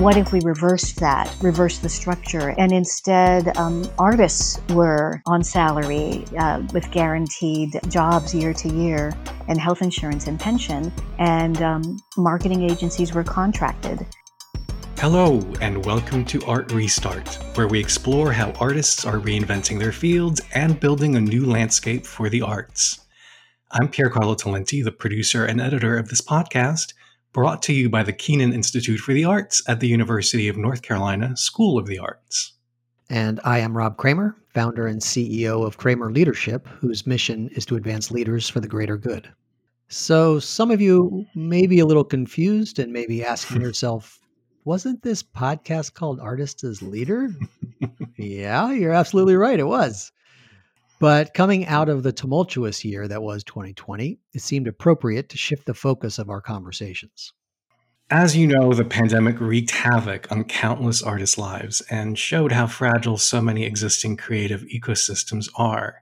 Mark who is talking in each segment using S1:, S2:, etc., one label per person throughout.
S1: what if we reversed that, reversed the structure, and instead um, artists were on salary uh, with guaranteed jobs year to year and health insurance and pension, and um, marketing agencies were contracted.
S2: Hello, and welcome to Art Restart, where we explore how artists are reinventing their fields and building a new landscape for the arts. I'm Pier Carlo Talenti, the producer and editor of this podcast brought to you by the Kenan Institute for the Arts at the University of North Carolina School of the Arts.
S3: And I am Rob Kramer, founder and CEO of Kramer Leadership, whose mission is to advance leaders for the greater good. So, some of you may be a little confused and maybe asking yourself, wasn't this podcast called Artist as Leader? yeah, you're absolutely right. It was. But coming out of the tumultuous year that was 2020, it seemed appropriate to shift the focus of our conversations.
S2: As you know, the pandemic wreaked havoc on countless artists' lives and showed how fragile so many existing creative ecosystems are.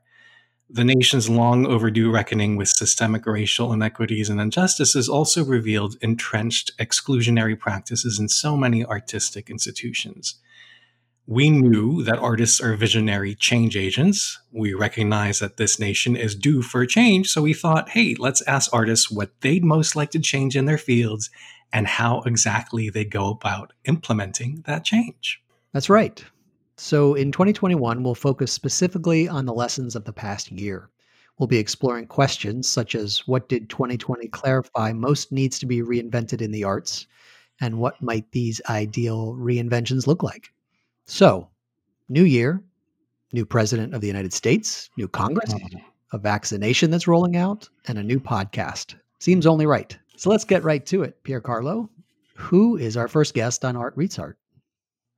S2: The nation's long overdue reckoning with systemic racial inequities and injustices also revealed entrenched exclusionary practices in so many artistic institutions. We knew that artists are visionary change agents. We recognize that this nation is due for a change. So we thought, hey, let's ask artists what they'd most like to change in their fields and how exactly they go about implementing that change.
S3: That's right. So in 2021, we'll focus specifically on the lessons of the past year. We'll be exploring questions such as what did 2020 clarify most needs to be reinvented in the arts, and what might these ideal reinventions look like? So, new year, new president of the United States, new Congress, mm-hmm. a vaccination that's rolling out, and a new podcast. Seems only right. So let's get right to it. Pier Carlo, who is our first guest on Art Restart?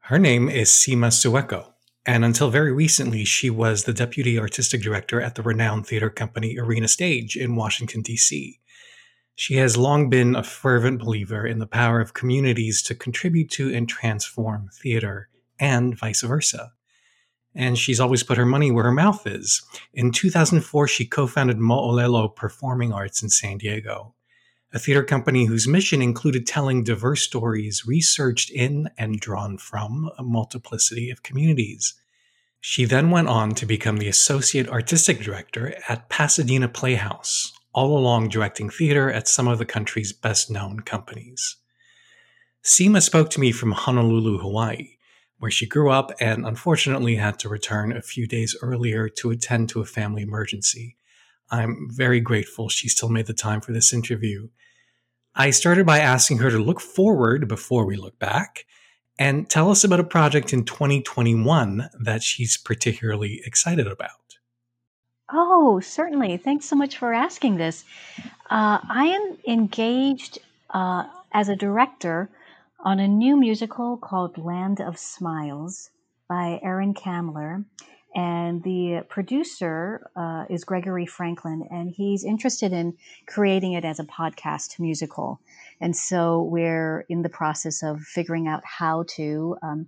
S2: Her name is Seema Sueko, and until very recently, she was the deputy artistic director at the renowned theater company Arena Stage in Washington, D.C. She has long been a fervent believer in the power of communities to contribute to and transform theater and vice versa. And she's always put her money where her mouth is. In 2004, she co founded Mo'olelo Performing Arts in San Diego, a theater company whose mission included telling diverse stories researched in and drawn from a multiplicity of communities. She then went on to become the Associate Artistic Director at Pasadena Playhouse, all along directing theater at some of the country's best known companies. Seema spoke to me from Honolulu, Hawaii, where she grew up and unfortunately had to return a few days earlier to attend to a family emergency. I'm very grateful she still made the time for this interview. I started by asking her to look forward before we look back and tell us about a project in 2021 that she's particularly excited about.
S1: Oh, certainly. Thanks so much for asking this. Uh, I am engaged uh, as a director on a new musical called Land of Smiles by Aaron Kamler. And the producer uh, is Gregory Franklin, and he's interested in creating it as a podcast musical. And so we're in the process of figuring out how to um,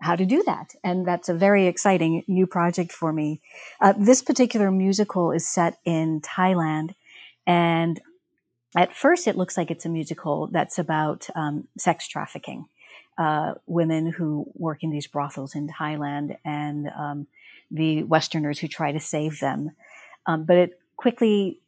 S1: how to do that. And that's a very exciting new project for me. Uh, this particular musical is set in Thailand, and at first it looks like it's a musical that's about um, sex trafficking, uh, women who work in these brothels in Thailand and um, the Westerners who try to save them. Um, but it quickly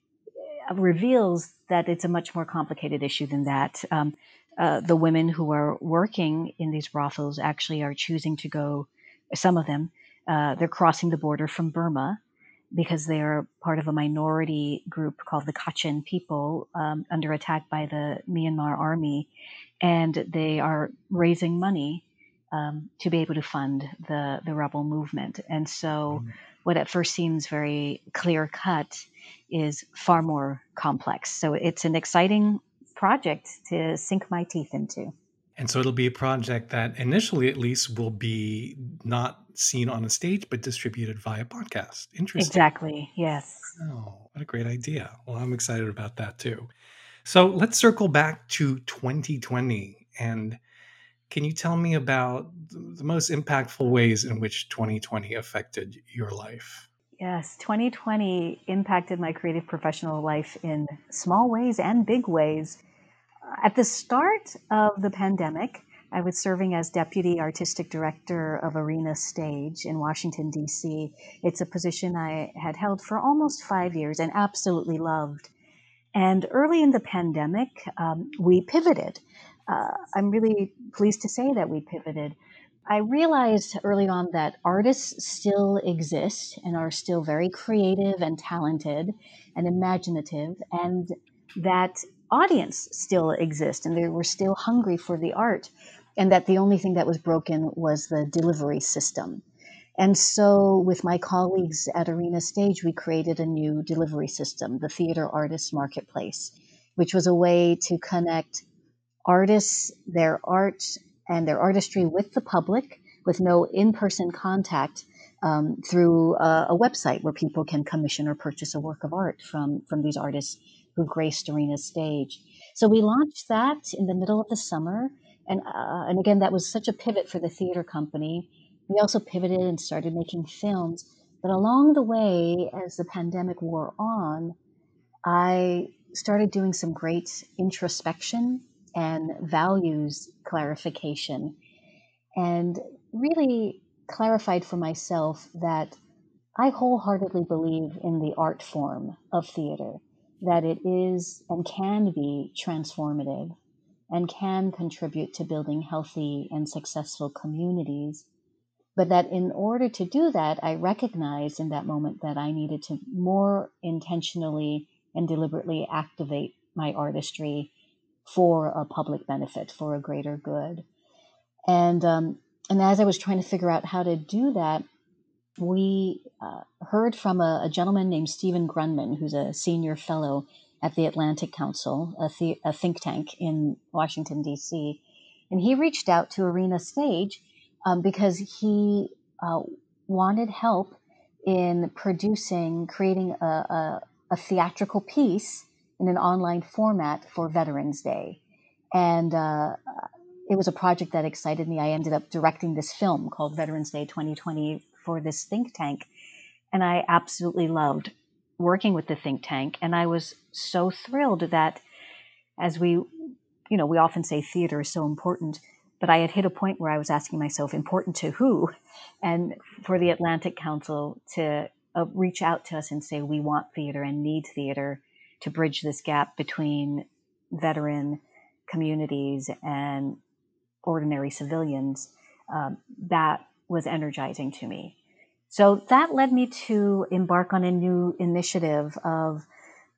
S1: uh, reveals that it's a much more complicated issue than that. Um, uh, the women who are working in these brothels actually are choosing to go, some of them, uh, they're crossing the border from Burma because they are part of a minority group called the Kachin people um, under attack by the Myanmar army. And they are raising money um, to be able to fund the, the rebel movement. And so, mm-hmm. what at first seems very clear cut is far more complex. So, it's an exciting project to sink my teeth into.
S2: And so it'll be a project that initially, at least, will be not seen on a stage, but distributed via podcast. Interesting.
S1: Exactly. Yes.
S2: Oh, what a great idea. Well, I'm excited about that too. So let's circle back to 2020. And can you tell me about the most impactful ways in which 2020 affected your life?
S1: Yes, 2020 impacted my creative professional life in small ways and big ways at the start of the pandemic, I was serving as Deputy Artistic Director of Arena Stage in Washington, D.C. It's a position I had held for almost five years and absolutely loved. And early in the pandemic, um, we pivoted. Uh, I'm really pleased to say that we pivoted. I realized early on that artists still exist and are still very creative and talented and imaginative, and that audience still exist and they were still hungry for the art, and that the only thing that was broken was the delivery system. And so, with my colleagues at Arena Stage, we created a new delivery system, the Theater Artists Marketplace, which was a way to connect artists, their art, and their artistry with the public with no in person contact um, through a, a, website where people can commission or purchase a work of art from, from these artists who graced Arena's stage. So we launched that in the middle of the summer. And, uh, and again, that was such a pivot for the theater company. We also pivoted and started making films. But along the way, as the pandemic wore on, I started doing some great introspection and values clarification, and really clarified for myself that I wholeheartedly believe in the art form of theater, that it is and can be transformative and can contribute to building healthy and successful communities. But that in order to do that, I recognized in that moment that I needed to more intentionally and deliberately activate my artistry for a public benefit, for a greater good. And um, and as I was trying to figure out how to do that, we uh, heard from a, a, gentleman named Stephen Grundmann, who's a senior fellow at the Atlantic Council, a, a think tank in Washington D.C., and he reached out to Arena Stage um, because he uh, wanted help in producing, creating a, a, a theatrical piece in an online format for Veterans Day. And uh, it was a project that excited me. I ended up directing this film called Veterans Day 2020 for this think tank. And I absolutely loved working with the think tank. And I was so thrilled that as we, you know, we often say theater is so important, but I had hit a point where I was asking myself, important to who? And for the Atlantic Council to uh, reach out to us and say, we want theater and need theater to bridge this gap between veteran communities and ordinary civilians, um, that was energizing to me. So that led me to embark on a new initiative of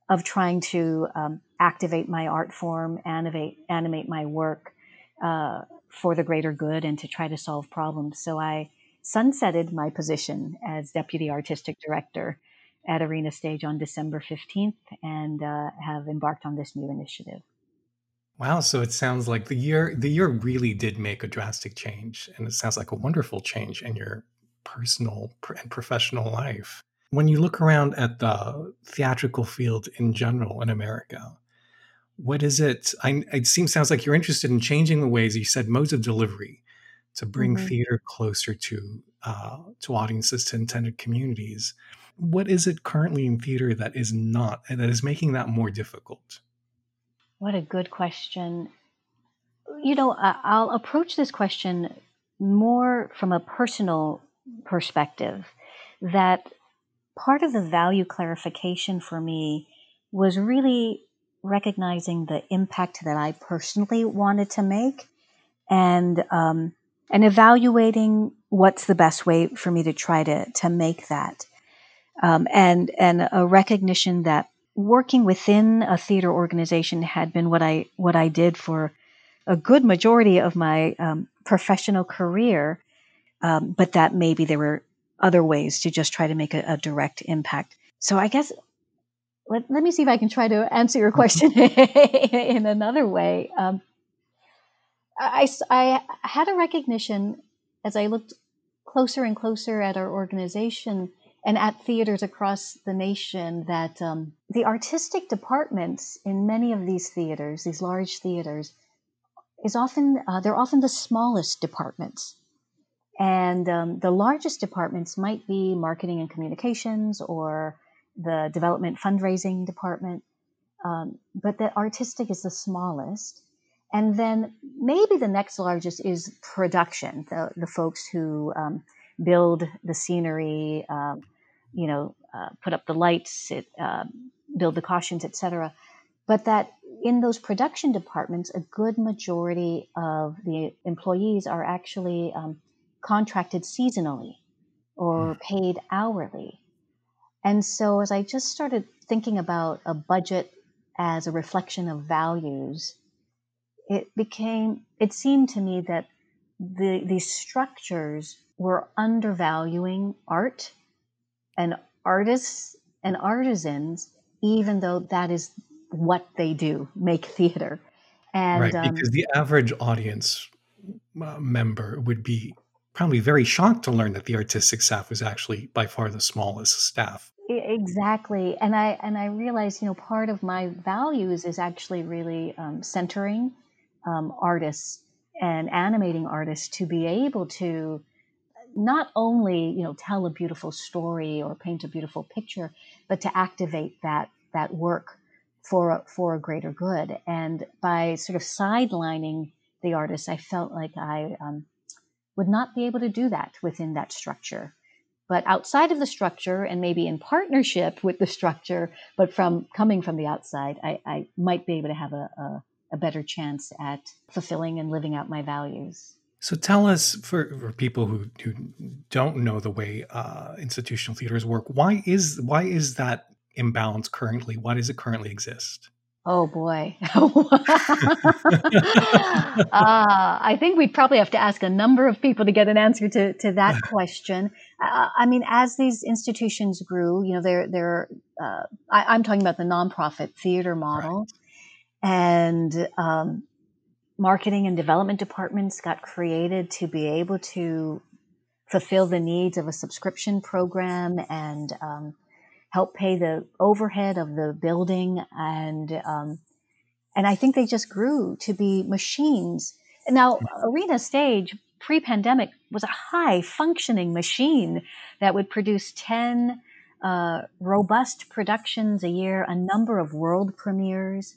S1: of trying to um, activate my art form, animate animate my work uh, for the greater good, and to try to solve problems. So I sunsetted my position as deputy artistic director at Arena Stage on December 15th and uh, have embarked on this new initiative.
S2: Wow, so it sounds like the year the year really did make a drastic change and it sounds like a wonderful change in your personal and professional life. When you look around at the theatrical field in general in America, what is it? I, it seems sounds like you're interested in changing the ways you said modes of delivery to bring mm-hmm. theater closer to uh, to audiences to intended communities what is it currently in theater that is not that is making that more difficult?
S1: What a good question. You know, I'll approach this question more from a personal perspective that part of the value clarification for me was really recognizing the impact that I personally wanted to make and um, and evaluating what's the best way for me to try to to make that. Um, and and a recognition that working within a theater organization had been what I what I did for a good majority of my um, professional career, um, but that maybe there were other ways to just try to make a, a direct impact. So I guess let, let me see if I can try to answer your question in another way. Um, I, I had a recognition as I looked closer and closer at our organization and at theaters across the nation that um, the artistic departments in many of these theaters, these large theaters, is often uh, they're often the smallest departments, and um, the largest departments might be marketing and communications or the development fundraising department, um, but the artistic is the smallest. And then maybe the next largest is production, the, the folks who um, build the scenery, um, you know, uh, put up the lights, it, uh, build the costumes, etc. But that in those production departments, a good majority of the employees are actually um, contracted seasonally or hmm. paid hourly. And so, as I just started thinking about a budget as a reflection of values, it became, it seemed to me that the, these structures were undervaluing art and artists and artisans, even though that is what they do make theater.
S2: And, right, um, because the average audience uh, member would be probably very shocked to learn that the artistic staff was actually by far the smallest staff.
S1: Exactly, and I and I realized, you know, part of my values is actually really um, centering um, artists and animating artists to be able to not only you know tell a beautiful story or paint a beautiful picture, but to activate that that work for for a greater good. And by sort of sidelining the artist, I felt like I um, would not be able to do that within that structure. But outside of the structure, and maybe in partnership with the structure, but from coming from the outside, I, I might be able to have a, a, a better chance at fulfilling and living out my values.
S2: So tell us, for, for people who, who don't know the way uh, institutional theaters work, why is why is that imbalance currently? Why does it currently exist?
S1: Oh boy. uh, I think we'd probably have to ask a number of people to get an answer to, to that question. Uh, I mean, as these institutions grew, you know, they're, they're uh, I, am talking about the nonprofit theater model. Right. And um, marketing and development departments got created to be able to fulfill the needs of a subscription program and um, help pay the overhead of the building and um, and I think they just grew to be machines. Now, Arena Stage pre-pandemic was a high functioning machine that would produce 10 uh, robust productions a year, a number of world premieres.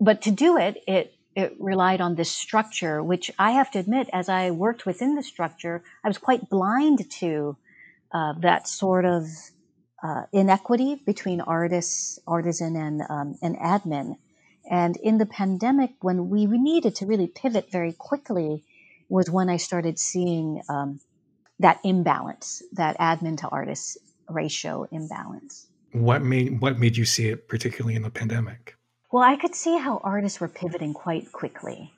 S1: But to do it, it it relied on this structure, which I have to admit, as I worked within the structure, I was quite blind to uh, that sort of uh, inequity between artists, artisan, and um, and admin. And in the pandemic, when we needed to really pivot very quickly, was when I started seeing um, that imbalance, that admin to artist ratio imbalance.
S2: What made what made you see it particularly in the pandemic?
S1: Well, I could see how artists were pivoting quite quickly,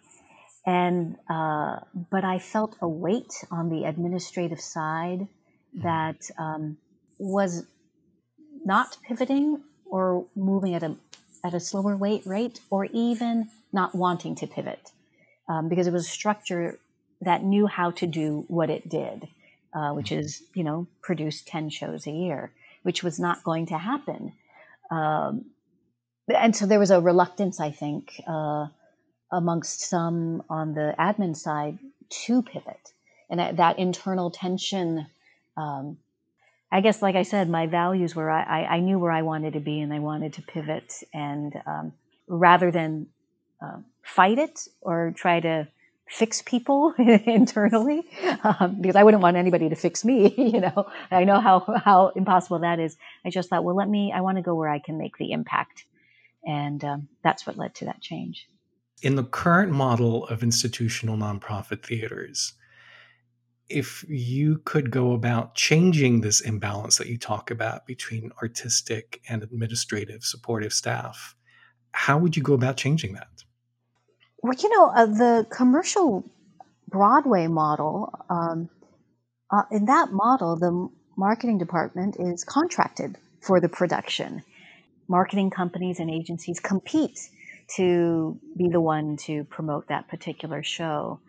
S1: and uh, but I felt a weight on the administrative side hmm. that um, was not pivoting or moving at a at a slower weight rate or even not wanting to pivot um, because it was a structure that knew how to do what it did uh, which is you know produce 10 shows a year which was not going to happen. Um, and so there was a reluctance i think uh, amongst some on the admin side to pivot. And that, that internal tension um, I guess, like I said, my values were I, I knew where I wanted to be and I wanted to pivot. And um, rather than uh, fight it or try to fix people internally, um, because I wouldn't want anybody to fix me, you know, I know how, how impossible that is. I just thought, well, let me, I want to go where I can make the impact. And um, that's what led to that change.
S2: In the current model of institutional nonprofit theaters, if you could go about changing this imbalance that you talk about between artistic and administrative supportive staff, how would you go about changing that?
S1: Well, you know, uh, the commercial Broadway model, um, uh, in that model, the marketing department is contracted for the production. Marketing companies and agencies compete to be the one to promote that particular show.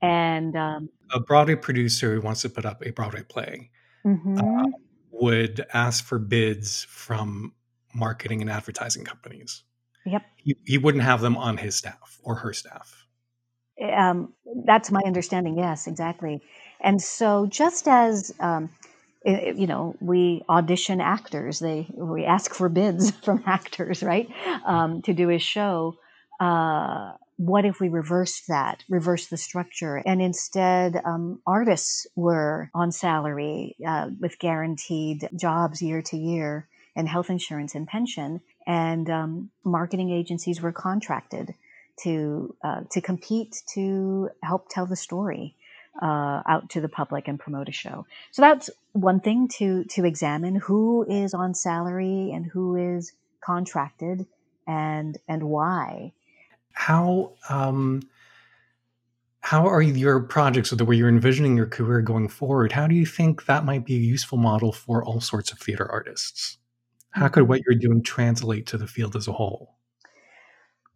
S1: And um,
S2: a Broadway producer who wants to put up a Broadway play mm-hmm. uh, would ask for bids from marketing and advertising companies.
S1: Yep.
S2: He, he wouldn't have them on his staff or her staff.
S1: Um, that's my understanding. Yes, exactly. And so, just as um, it, you know, we audition actors, they we ask for bids from actors, right, um, to do a show. Uh, what if we reversed that, reversed the structure, and instead um, artists were on salary uh, with guaranteed jobs year to year and health insurance and pension, and um, marketing agencies were contracted to uh, to compete to help tell the story uh, out to the public and promote a show. So that's one thing to to examine: who is on salary and who is contracted, and and why
S2: how um, how are your projects or the way you're envisioning your career going forward? How do you think that might be a useful model for all sorts of theater artists? How could mm-hmm. what you're doing translate to the field as a whole?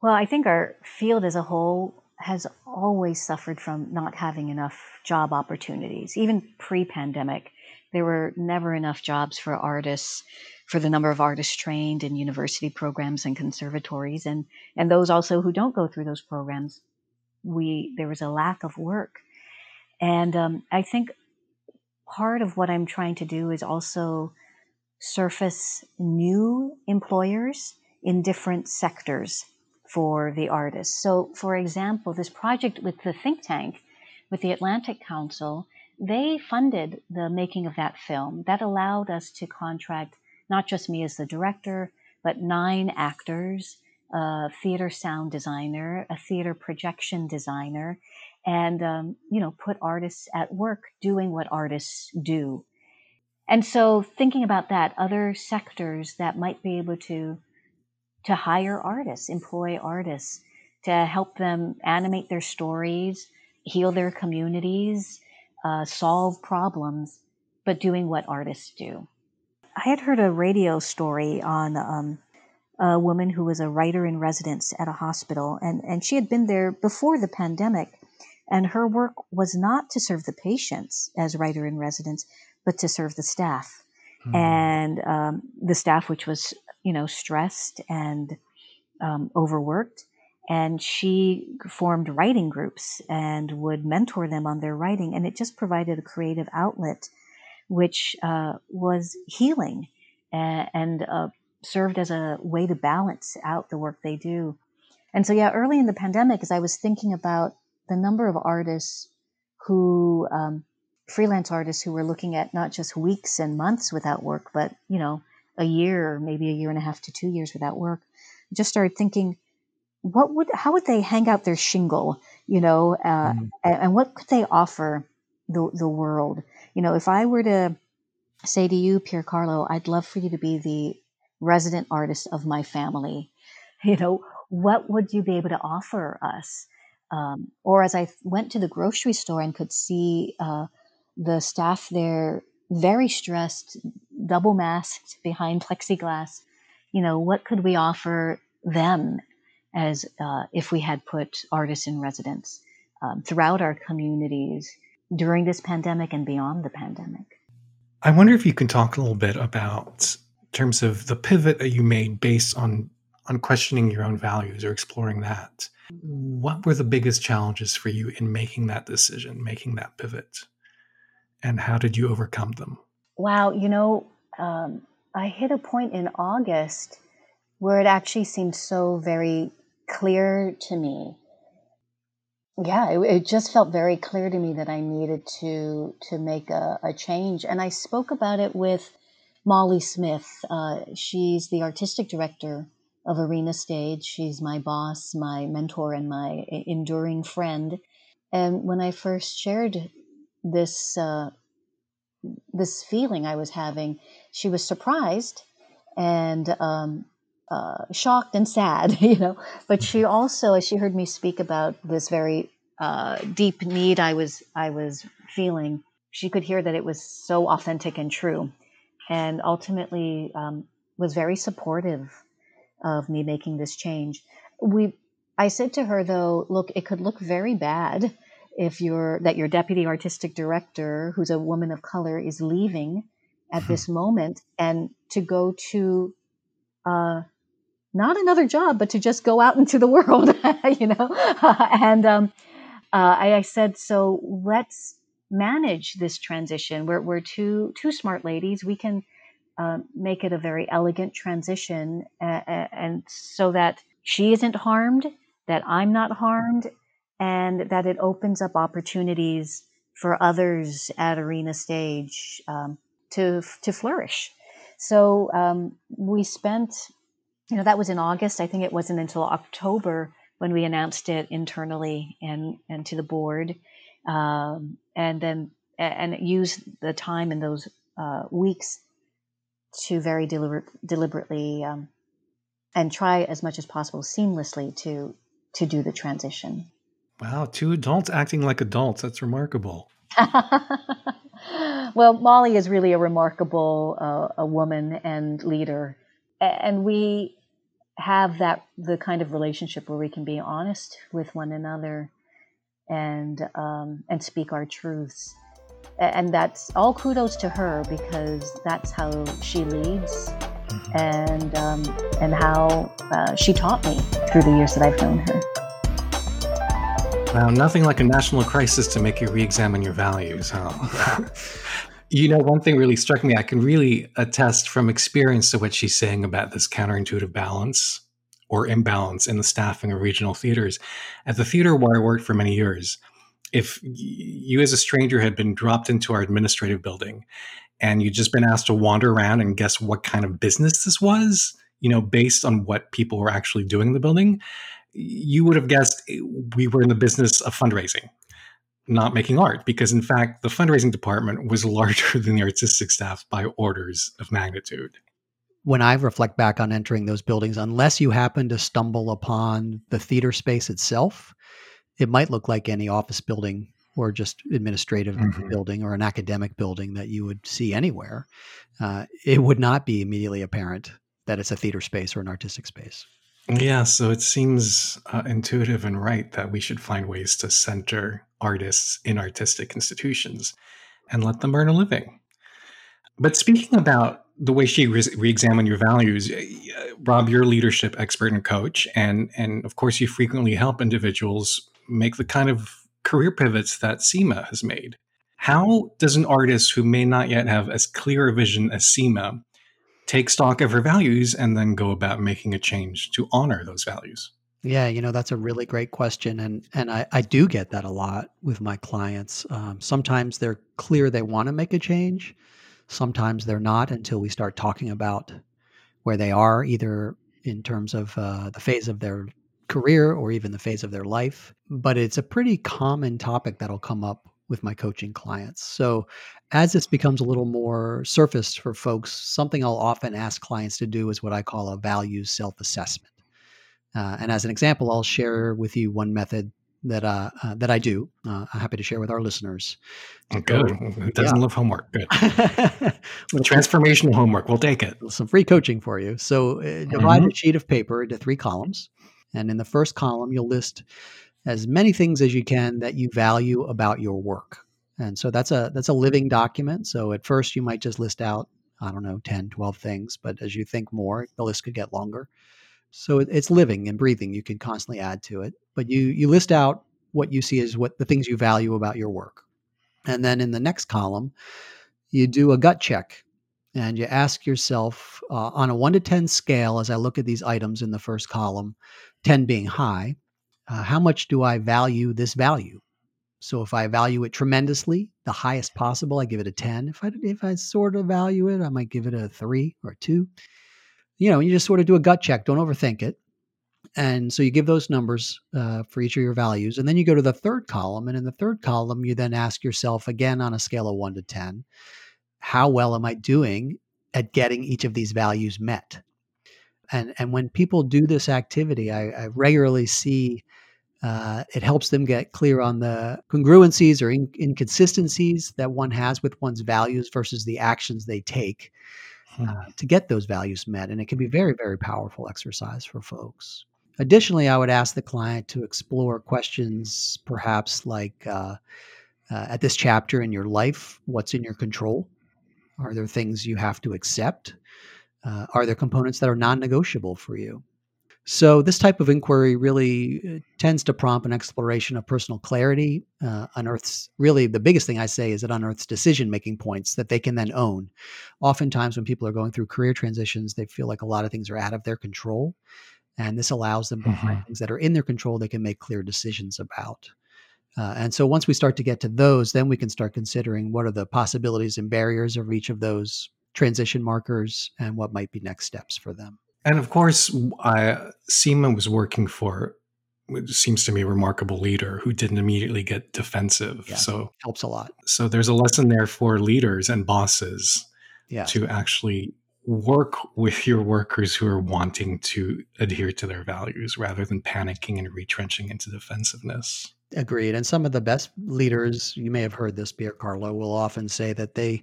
S1: Well, I think our field as a whole has always suffered from not having enough job opportunities. Even pre pandemic, there were never enough jobs for artists for the number of artists trained in university programs and conservatories and and those also who don't go through those programs. We there was a lack of work. And um, i think part of what i'm trying to do is also surface new employers in different sectors for the artists. So for example this project with the think tank with the atlantic council they funded the making of that film that allowed us to contract not just me as the director, but nine actors, a theater sound designer, a theater projection designer, and um, you know put artists at work doing what artists do. And so thinking about that, other sectors that might be able to to hire artists, employ artists to help them animate their stories, heal their communities, uh, solve problems, but doing what artists do. I had heard a radio story on um, a woman who was a writer in residence at a hospital, and, and she had been there before the pandemic. And her work was not to serve the patients as writer in residence, but to serve the staff. Hmm. And um, the staff, which was, you know, stressed and um, overworked. And she formed writing groups and would mentor them on their writing. And it just provided a creative outlet which uh, was healing and, and uh, served as a way to balance out the work they do. And so, yeah, early in the pandemic, as I was thinking about the number of artists who, um, freelance artists who were looking at not just weeks and months without work, but, you know, a year, maybe a year and a half to two years without work, just started thinking, what would, how would they hang out their shingle, you know, uh, mm. and, and what could they offer the, the world? you know, if I were to say to you, Pier Carlo, I'd love for you to be the resident artist of my family, you know, what would you be able to offer us? Um, or as I went to the grocery store and could see uh, the staff there very stressed, double masked behind plexiglass, you know, what could we offer them as uh, if we had put artists in residence um, throughout our communities during this pandemic and beyond the pandemic.
S2: I wonder if you can talk a little bit about terms of the pivot that you made based on on questioning your own values or exploring that. What were the biggest challenges for you in making that decision, making that pivot? And how did you overcome them?
S1: Wow, you know, um, I hit a point in August where it actually seemed so very clear to me yeah, it, it, just felt very clear to me that I needed to to make a, a change, and I spoke about it with Molly Smith. Uh, she's the artistic director of Arena Stage. She's my boss, my mentor, and my enduring friend. And when I first shared this uh, this feeling I was having, she was surprised and um, uh, shocked and sad, you know. But she also, as she heard me speak about this very uh, deep need I was I was feeling, she could hear that it was so authentic and true, and ultimately um, was very supportive of me making this change. We, I said to her though, look, it could look very bad if you're that your deputy artistic director, who's a woman of color, is leaving at this moment, and to go to uh, not another job, but to just go out into the world, you know. and um, uh, I, I, said, so let's manage this transition. We're, we're two two smart ladies. We can uh, make it a very elegant transition, uh, and so that she isn't harmed, that I'm not harmed and that it opens up opportunities for others at arena stage um, to to flourish. So um, we spent, you know, that was in August. I think it wasn't until October when we announced it internally and and to the board, um, and then and use the time in those uh, weeks to very deliber- deliberately um, and try as much as possible seamlessly to to do the transition.
S2: Wow, two adults acting like adults. That's remarkable.
S1: well, Molly is really a remarkable uh, a woman and leader, and we have that the kind of relationship where we can be honest with one another and um, and speak our truths and that's all kudos to her because that's how she leads mm-hmm. and um, and how uh, she taught me through the years that I've known her.
S2: Wow, nothing like a national crisis to make you re-examine your values, huh? you know, one thing really struck me. I can really attest from experience to what she's saying about this counterintuitive balance or imbalance in the staffing of regional theaters. At the theater where I worked for many years, if you as a stranger had been dropped into our administrative building and you'd just been asked to wander around and guess what kind of business this was, you know, based on what people were actually doing in the building, you would have guessed we were in the business of fundraising, not making art, because in fact, the fundraising department was larger than the artistic staff by orders of magnitude
S3: when I reflect back on entering those buildings, unless you happen to stumble upon the theater space itself, it might look like any office building or just administrative mm-hmm. building or an academic building that you would see anywhere. Uh, it would not be immediately apparent that it's a theater space or an artistic space.
S2: Yeah, so it seems uh, intuitive and right that we should find ways to center artists in artistic institutions and let them earn a living. But speaking about the way she re examined your values, Rob, you're a leadership expert and coach, and and of course you frequently help individuals make the kind of career pivots that Seema has made. How does an artist who may not yet have as clear a vision as Seema take stock of her values and then go about making a change to honor those values?
S3: Yeah, you know that's a really great question, and and I, I do get that a lot with my clients. Um, sometimes they're clear they want to make a change, sometimes they're not until we start talking about where they are, either in terms of uh, the phase of their career or even the phase of their life. But it's a pretty common topic that'll come up with my coaching clients. So, as this becomes a little more surfaced for folks, something I'll often ask clients to do is what I call a values self assessment. Uh, and as an example, I'll share with you one method that uh, uh, that I do. Uh, I'm happy to share with our listeners.
S2: Oh, good. It doesn't yeah. love homework. Good. Transformational homework. We'll take it.
S3: Some free coaching for you. So uh, divide mm-hmm. a sheet of paper into three columns, and in the first column, you'll list as many things as you can that you value about your work. And so that's a that's a living document. So at first you might just list out, I don't know, 10, 12 things, but as you think more, the list could get longer. So it's living and breathing. You can constantly add to it, but you you list out what you see as what the things you value about your work. And then in the next column, you do a gut check and you ask yourself uh, on a 1 to 10 scale as I look at these items in the first column, 10 being high, uh, how much do I value this value? So if I value it tremendously, the highest possible, I give it a 10. If I if I sort of value it, I might give it a 3 or a 2. You know, you just sort of do a gut check, don't overthink it. And so you give those numbers uh, for each of your values. And then you go to the third column. And in the third column, you then ask yourself again on a scale of 1 to 10, how well am I doing at getting each of these values met? and and when people do this activity, I, I regularly see uh, it helps them get clear on the congruencies or in, inconsistencies that one has with one's values versus the actions they take hmm. uh, to get those values met, and it can be very very powerful exercise for folks. Additionally, I would ask the client to explore questions, perhaps like uh, uh at this chapter in your life, what's in your control? Are there things you have to accept? Uh, are there components that are non negotiable for you? So, this type of inquiry really uh, tends to prompt an exploration of personal clarity, uh, unearths really the biggest thing I say is it unearths decision making points that they can then own. Oftentimes, when people are going through career transitions, they feel like a lot of things are out of their control. And this allows them to mm-hmm. find things that are in their control they can make clear decisions about. Uh, and so once we start to get to those, then we can start considering what are the possibilities and barriers of each of those transition markers and what might be next steps for them.
S2: And of course, uh, Seema was working for it seems to me a remarkable leader who didn't immediately get defensive. Yeah, so
S3: helps a lot.
S2: So there's a lesson there for leaders and bosses yeah. to actually work with your workers who are wanting to adhere to their values rather than panicking and retrenching into defensiveness.
S3: Agreed. And some of the best leaders, you may have heard this, Pier Carlo, will often say that they,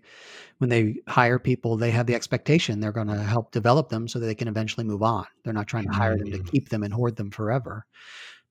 S3: when they hire people, they have the expectation they're going to help develop them so that they can eventually move on. They're not trying to hire them to mm. keep them and hoard them forever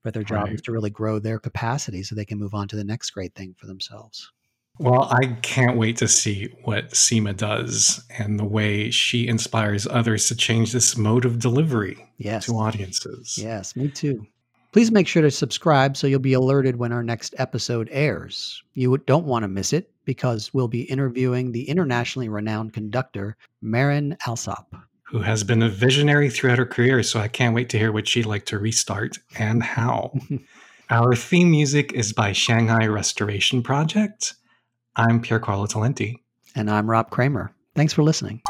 S3: but their job right. is to really grow their capacity so they can move on to the next great thing for themselves.
S2: Well, I can't wait to see what Seema does and the way she inspires others to change this mode of delivery yes. to audiences.
S3: Yes, me too. Please make sure to subscribe so you'll be alerted when our next episode airs. You don't want to miss it because we'll be interviewing the internationally renowned conductor, Marin Alsop
S2: who has been a visionary throughout her career. So I can't wait to hear what she'd like to restart and how. Our theme music is by Shanghai Restoration Project. I'm Pier Carlo Talenti.
S3: And I'm Rob Kramer. Thanks for listening.